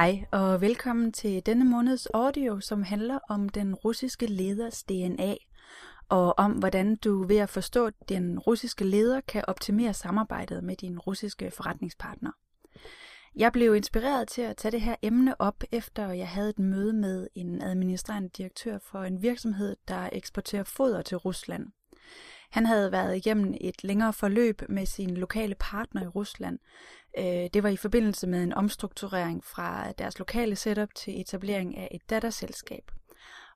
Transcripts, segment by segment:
Hej og velkommen til denne måneds audio, som handler om den russiske leders DNA og om hvordan du ved at forstå den russiske leder kan optimere samarbejdet med din russiske forretningspartner. Jeg blev inspireret til at tage det her emne op, efter jeg havde et møde med en administrerende direktør for en virksomhed, der eksporterer foder til Rusland. Han havde været igennem et længere forløb med sin lokale partner i Rusland. Øh, det var i forbindelse med en omstrukturering fra deres lokale setup til etablering af et datterselskab.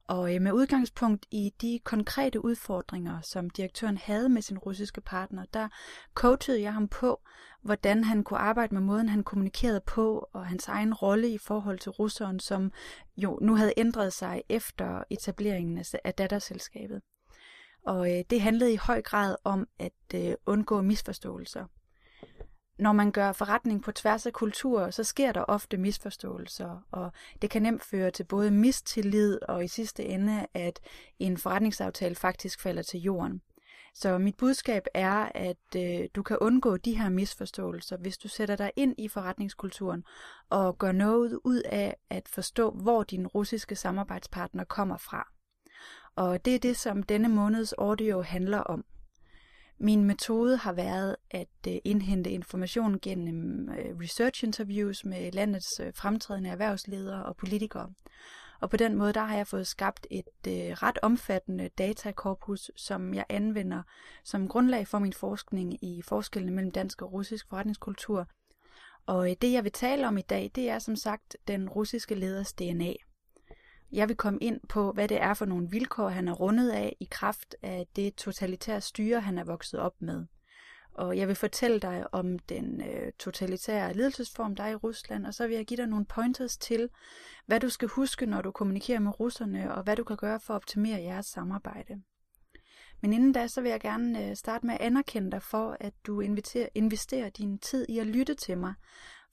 Og øh, med udgangspunkt i de konkrete udfordringer, som direktøren havde med sin russiske partner, der coachede jeg ham på, hvordan han kunne arbejde med måden, han kommunikerede på, og hans egen rolle i forhold til russeren, som jo nu havde ændret sig efter etableringen af datterselskabet. Og øh, det handlede i høj grad om at øh, undgå misforståelser. Når man gør forretning på tværs af kulturer, så sker der ofte misforståelser, og det kan nemt føre til både mistillid og i sidste ende, at en forretningsaftale faktisk falder til jorden. Så mit budskab er, at øh, du kan undgå de her misforståelser, hvis du sætter dig ind i forretningskulturen og gør noget ud af at forstå, hvor din russiske samarbejdspartner kommer fra. Og det er det, som denne måneds audio handler om. Min metode har været at øh, indhente information gennem øh, research interviews med landets øh, fremtrædende erhvervsledere og politikere. Og på den måde der har jeg fået skabt et ret omfattende datakorpus, som jeg anvender som grundlag for min forskning i forskellene mellem dansk og russisk forretningskultur. Og det jeg vil tale om i dag, det er som sagt den russiske leders DNA. Jeg vil komme ind på, hvad det er for nogle vilkår, han er rundet af i kraft af det totalitære styre, han er vokset op med. Og jeg vil fortælle dig om den øh, totalitære ledelsesform, der er i Rusland, og så vil jeg give dig nogle pointers til, hvad du skal huske, når du kommunikerer med russerne, og hvad du kan gøre for at optimere jeres samarbejde. Men inden da, så vil jeg gerne øh, starte med at anerkende dig for, at du inviterer, investerer din tid i at lytte til mig,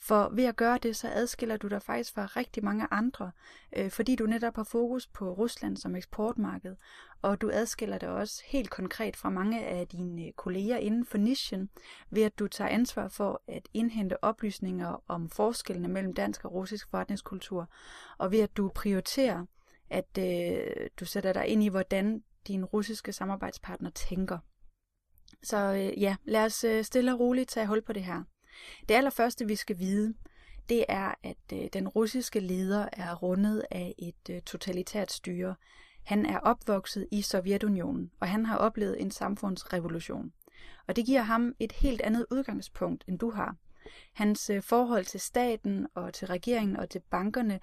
for ved at gøre det, så adskiller du dig faktisk fra rigtig mange andre, øh, fordi du netop har fokus på Rusland som eksportmarked, og du adskiller dig også helt konkret fra mange af dine øh, kolleger inden for nichen, ved at du tager ansvar for at indhente oplysninger om forskellene mellem dansk og russisk forretningskultur, og ved at du prioriterer, at øh, du sætter dig ind i, hvordan din russiske samarbejdspartner tænker. Så øh, ja, lad os øh, stille og roligt tage hul på det her. Det allerførste, vi skal vide, det er, at øh, den russiske leder er rundet af et øh, totalitært styre. Han er opvokset i Sovjetunionen, og han har oplevet en samfundsrevolution. Og det giver ham et helt andet udgangspunkt, end du har. Hans øh, forhold til staten og til regeringen og til bankerne,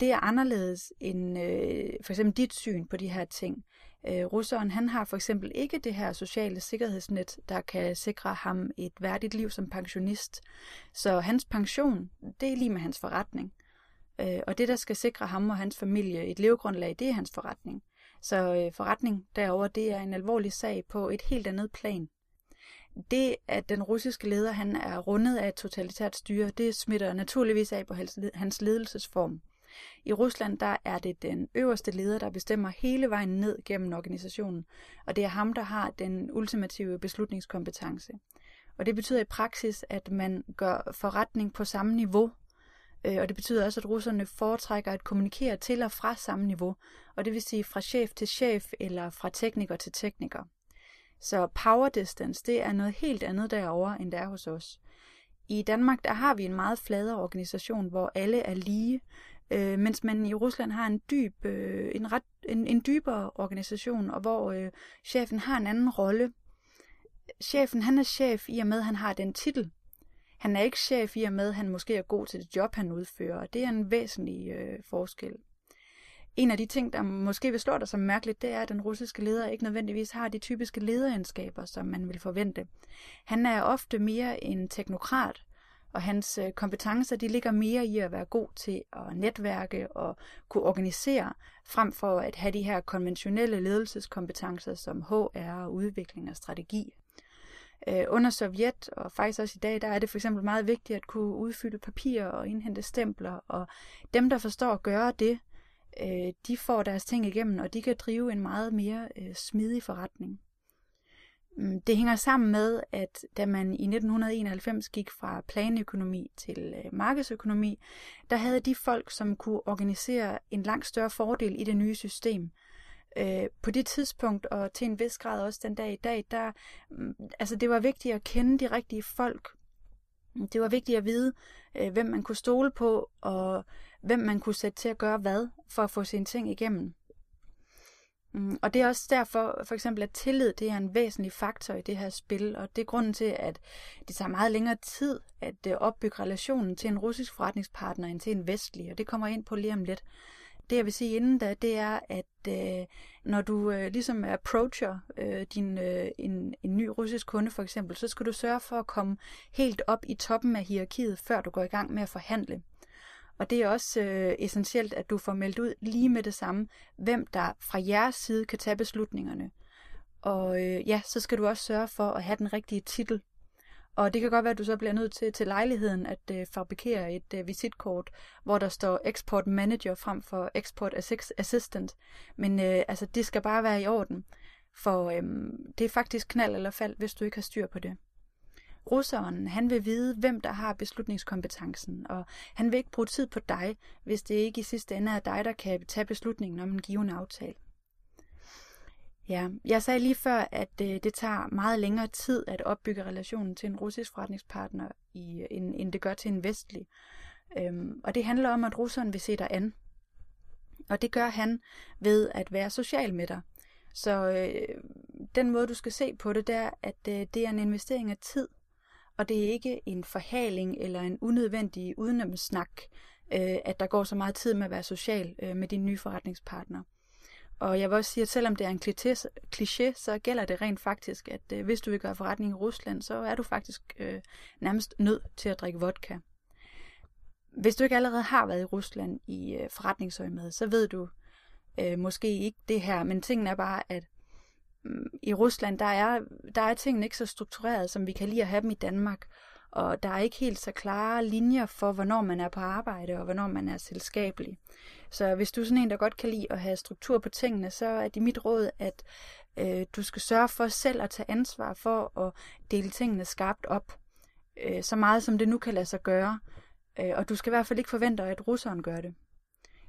det er anderledes end øh, for eksempel dit syn på de her ting. Øh, russeren han har for eksempel ikke det her sociale sikkerhedsnet, der kan sikre ham et værdigt liv som pensionist. Så hans pension, det er lige med hans forretning. Øh, og det, der skal sikre ham og hans familie et levegrundlag, det er hans forretning. Så øh, forretning derover det er en alvorlig sag på et helt andet plan. Det, at den russiske leder han er rundet af et totalitært styre, det smitter naturligvis af på hans ledelsesform. I Rusland der er det den øverste leder, der bestemmer hele vejen ned gennem organisationen, og det er ham, der har den ultimative beslutningskompetence. Og det betyder i praksis, at man gør forretning på samme niveau, øh, og det betyder også, at russerne foretrækker at kommunikere til og fra samme niveau, og det vil sige fra chef til chef eller fra tekniker til tekniker. Så power distance, det er noget helt andet derovre, end det er hos os. I Danmark, der har vi en meget fladere organisation, hvor alle er lige, øh, mens man i Rusland har en dyb, øh, en, ret, en, en dybere organisation, og hvor øh, chefen har en anden rolle. Chefen, han er chef i og med, at han har den titel. Han er ikke chef i og med, at han måske er god til det job, han udfører, og det er en væsentlig øh, forskel. En af de ting, der måske vil slå dig som mærkeligt, det er, at den russiske leder ikke nødvendigvis har de typiske lederegenskaber, som man vil forvente. Han er ofte mere en teknokrat, og hans øh, kompetencer de ligger mere i at være god til at netværke og kunne organisere, frem for at have de her konventionelle ledelseskompetencer som HR og udvikling og strategi. Øh, under Sovjet, og faktisk også i dag, der er det for eksempel meget vigtigt at kunne udfylde papirer og indhente stempler, og dem, der forstår at gøre det, øh, de får deres ting igennem, og de kan drive en meget mere smidig forretning. Mm, det hænger sammen med, at da man i 1991 gik fra planøkonomi til øh, markedsøkonomi, der havde de folk, som kunne organisere en langt større fordel i det nye system. Øh, på det tidspunkt, og til en vis grad også den dag i dag, der, mm, altså det var vigtigt at kende de rigtige folk. Det var vigtigt at vide, øh, hvem man kunne stole på, og hvem man kunne sætte til at gøre hvad, for at få sine ting igennem. Mm, og det er også derfor, for eksempel, at tillid det er en væsentlig faktor i det her spil, og det er grunden til, at det tager meget længere tid at øh, opbygge relationen til en russisk forretningspartner end til en vestlig, og det kommer ind på lige om lidt. Det jeg vil sige inden da, det er, at øh, når du øh, ligesom approacher øh, din, øh, en, en ny russisk kunde for eksempel, så skal du sørge for at komme helt op i toppen af hierarkiet, før du går i gang med at forhandle. Og det er også øh, essentielt, at du får meldt ud lige med det samme, hvem der fra jeres side kan tage beslutningerne. Og øh, ja, så skal du også sørge for at have den rigtige titel. Og det kan godt være, at du så bliver nødt til til lejligheden at øh, fabrikere et øh, visitkort, hvor der står Export Manager frem for Export Assistant. Men øh, altså, det skal bare være i orden, for øh, det er faktisk knald eller fald, hvis du ikke har styr på det. Russeren, han vil vide, hvem der har beslutningskompetencen, og han vil ikke bruge tid på dig, hvis det ikke i sidste ende er dig, der kan tage beslutningen om en given aftale. Ja, jeg sagde lige før, at øh, det tager meget længere tid at opbygge relationen til en russisk forretningspartner, i, øh, end, end det gør til en vestlig. Øhm, og det handler om, at russeren vil se dig an. Og det gør han ved at være social med dig. Så øh, den måde, du skal se på det, det er, at øh, det er en investering af tid og det er ikke en forhaling eller en unødvendig udenomsnak, øh, at der går så meget tid med at være social øh, med din nye forretningspartner. Og jeg vil også sige, at selvom det er en kliché, så gælder det rent faktisk, at øh, hvis du vil gøre forretning i Rusland, så er du faktisk øh, nærmest nødt til at drikke vodka. Hvis du ikke allerede har været i Rusland i øh, forretningsøjemed, så ved du øh, måske ikke det her, men tingen er bare, at i Rusland, der er, der er tingene ikke så struktureret, som vi kan lide at have dem i Danmark. Og der er ikke helt så klare linjer for, hvornår man er på arbejde og hvornår man er selskabelig. Så hvis du er sådan en, der godt kan lide at have struktur på tingene, så er det mit råd, at øh, du skal sørge for selv at tage ansvar for at dele tingene skarpt op. Øh, så meget som det nu kan lade sig gøre. Øh, og du skal i hvert fald ikke forvente, at russeren gør det.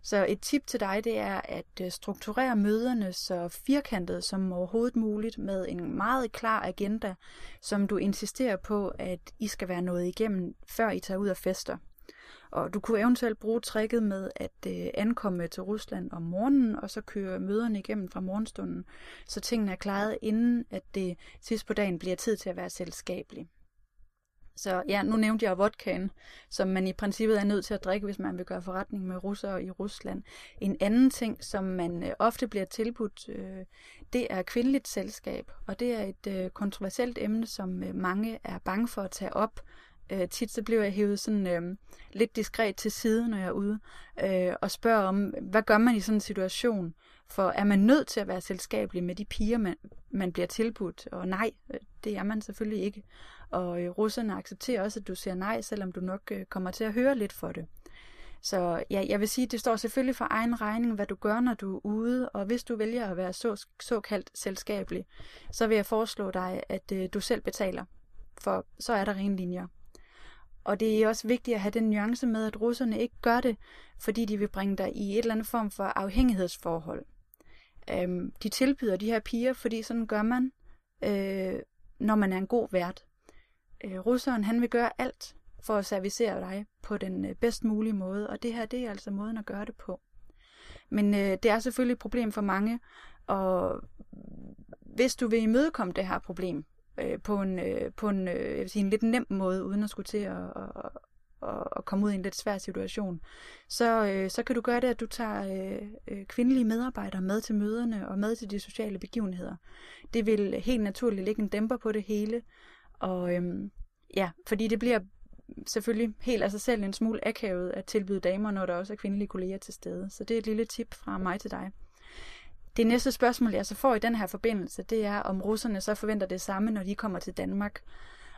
Så et tip til dig, det er at øh, strukturere møderne så firkantet som overhovedet muligt med en meget klar agenda, som du insisterer på, at I skal være nået igennem, før I tager ud og fester. Og du kunne eventuelt bruge tricket med at øh, ankomme til Rusland om morgenen, og så køre møderne igennem fra morgenstunden, så tingene er klaret, inden at det sidst på dagen bliver tid til at være selskabelig. Så ja, nu nævnte jeg vodkaen, som man i princippet er nødt til at drikke, hvis man vil gøre forretning med russere i Rusland. En anden ting, som man øh, ofte bliver tilbudt, øh, det er kvindeligt selskab, og det er et øh, kontroversielt emne, som øh, mange er bange for at tage op. Øh, tit så bliver jeg hævet sådan øh, lidt diskret til side, når jeg er ude, øh, og spørger om, hvad gør man i sådan en situation? For er man nødt til at være selskabelig med de piger, man, man bliver tilbudt? Og nej, øh, det er man selvfølgelig ikke. Og øh, russerne accepterer også, at du siger nej, selvom du nok øh, kommer til at høre lidt for det. Så ja, jeg vil sige, det står selvfølgelig for egen regning, hvad du gør, når du er ude, og hvis du vælger at være så, såkaldt selskabelig, så vil jeg foreslå dig, at øh, du selv betaler, for så er der rene linjer. Og det er også vigtigt at have den nuance med, at russerne ikke gør det, fordi de vil bringe dig i et eller andet form for afhængighedsforhold. Øhm, de tilbyder de her piger, fordi sådan gør man, øh, når man er en god vært øh, russeren han vil gøre alt for at servicere dig på den øh, bedst mulige måde, og det her det er altså måden at gøre det på. Men øh, det er selvfølgelig et problem for mange, og hvis du vil imødekomme det her problem øh, på en, øh, på en, øh, jeg vil sige, en lidt nem måde, uden at skulle til at, at, at, at komme ud i en lidt svær situation, så, øh, så kan du gøre det, at du tager øh, øh, kvindelige medarbejdere med til møderne og med til de sociale begivenheder. Det vil helt naturligt lægge en dæmper på det hele, og øh, ja, fordi det bliver selvfølgelig helt af sig selv en smule akavet at tilbyde damer, når der også er kvindelige kolleger til stede. Så det er et lille tip fra mig til dig. Det næste spørgsmål, jeg så får i den her forbindelse, det er, om russerne så forventer det samme, når de kommer til Danmark.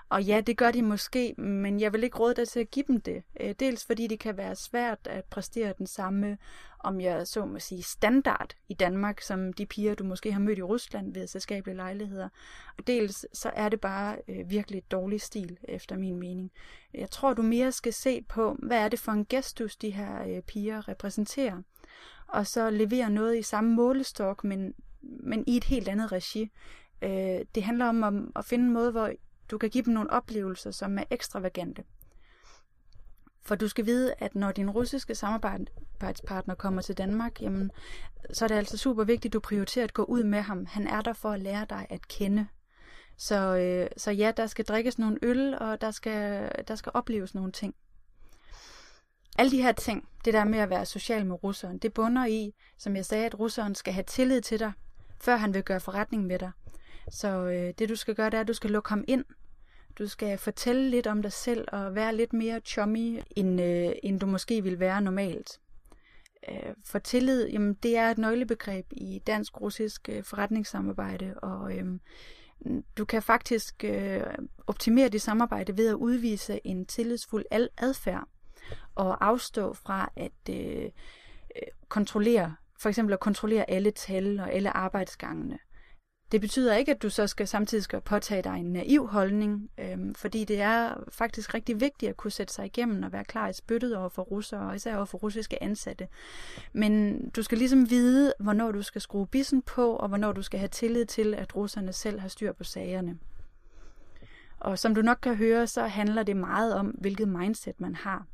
Og ja, det gør de måske, men jeg vil ikke råde dig til at give dem det. Øh, dels fordi det kan være svært at præstere den samme, om jeg så må sige, standard i Danmark, som de piger, du måske har mødt i Rusland ved selskabelige lejligheder. Og dels så er det bare øh, virkelig et dårlig stil, efter min mening. Jeg tror, du mere skal se på, hvad er det for en gestus, de her øh, piger repræsenterer. Og så levere noget i samme målestok, men, men i et helt andet regi. Øh, det handler om at, at finde en måde, hvor du kan give dem nogle oplevelser, som er ekstravagante. For du skal vide, at når din russiske samarbejdspartner kommer til Danmark, jamen, så er det altså super vigtigt, at du prioriterer at gå ud med ham. Han er der for at lære dig at kende. Så, øh, så ja, der skal drikkes nogle øl, og der skal, der skal opleves nogle ting. Alle de her ting, det der med at være social med russeren, det bunder i, som jeg sagde, at russeren skal have tillid til dig, før han vil gøre forretning med dig. Så øh, det du skal gøre, det er, at du skal lukke ham ind. Du skal fortælle lidt om dig selv og være lidt mere chummy, end, øh, end du måske vil være normalt. Øh, for tillid, jamen, det er et nøglebegreb i dansk-russisk øh, forretningssamarbejde, og øh, du kan faktisk øh, optimere dit samarbejde ved at udvise en tillidsfuld adfærd og afstå fra at øh, øh, kontrollere, for eksempel at kontrollere alle tal og alle arbejdsgangene. Det betyder ikke, at du så skal samtidig skal påtage dig en naiv holdning, øhm, fordi det er faktisk rigtig vigtigt at kunne sætte sig igennem og være klar i spyttet over for russere, og især over for russiske ansatte. Men du skal ligesom vide, hvornår du skal skrue bissen på, og hvornår du skal have tillid til, at russerne selv har styr på sagerne. Og som du nok kan høre, så handler det meget om, hvilket mindset man har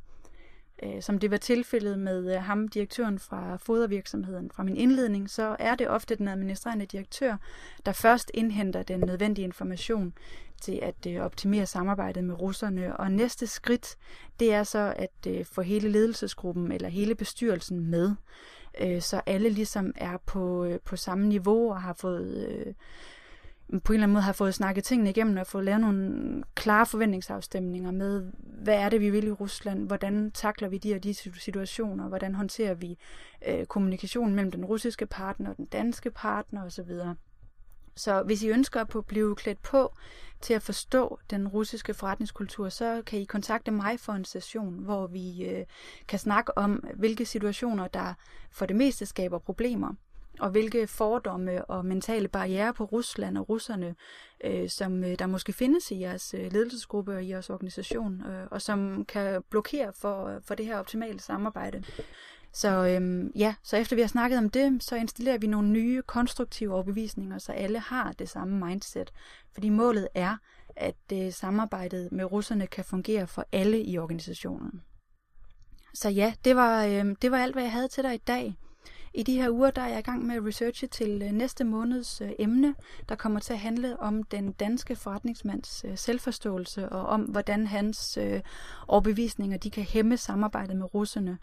øh, som det var tilfældet med øh, ham, direktøren fra fodervirksomheden fra min indledning, så er det ofte den administrerende direktør, der først indhenter den nødvendige information til at øh, optimere samarbejdet med russerne. Og næste skridt, det er så at øh, få hele ledelsesgruppen eller hele bestyrelsen med, øh, så alle ligesom er på, øh, på samme niveau og har fået... Øh, på en eller anden måde har fået snakket tingene igennem og fået lavet nogle klare forventningsafstemninger med, hvad er det, vi vil i Rusland, hvordan takler vi de og de situationer, hvordan håndterer vi øh, kommunikationen mellem den russiske partner og den danske partner osv. Så hvis I ønsker at blive klædt på til at forstå den russiske forretningskultur, så kan I kontakte mig for en session, hvor vi øh, kan snakke om, hvilke situationer, der for det meste skaber problemer og hvilke fordomme og mentale barriere på Rusland og russerne, øh, som øh, der måske findes i jeres øh, ledelsesgruppe og i jeres organisation, øh, og som kan blokere for, øh, for det her optimale samarbejde. Så øhm, ja, så efter vi har snakket om det, så installerer vi nogle nye konstruktive overbevisninger, så alle har det samme mindset. Fordi målet er, at øh, samarbejdet med russerne kan fungere for alle i organisationen. Så ja, det var, øh, det var alt, hvad jeg havde til dig i dag. I de her uger der er jeg i gang med at researche til øh, næste måneds øh, emne, der kommer til at handle om den danske forretningsmands øh, selvforståelse og om, hvordan hans øh, overbevisninger de kan hæmme samarbejdet med russerne.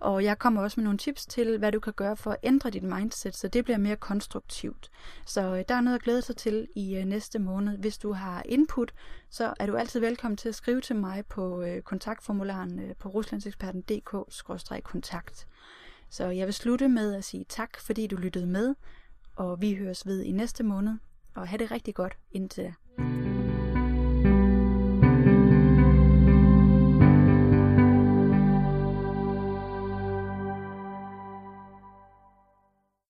Og jeg kommer også med nogle tips til, hvad du kan gøre for at ændre dit mindset, så det bliver mere konstruktivt. Så øh, der er noget at glæde sig til i næste måned. Hvis du har input, så er du altid velkommen til at skrive til mig på kontaktformularen på ruslandseksperten.dk-kontakt. Så jeg vil slutte med at sige tak, fordi du lyttede med, og vi høres ved i næste måned, og have det rigtig godt indtil da.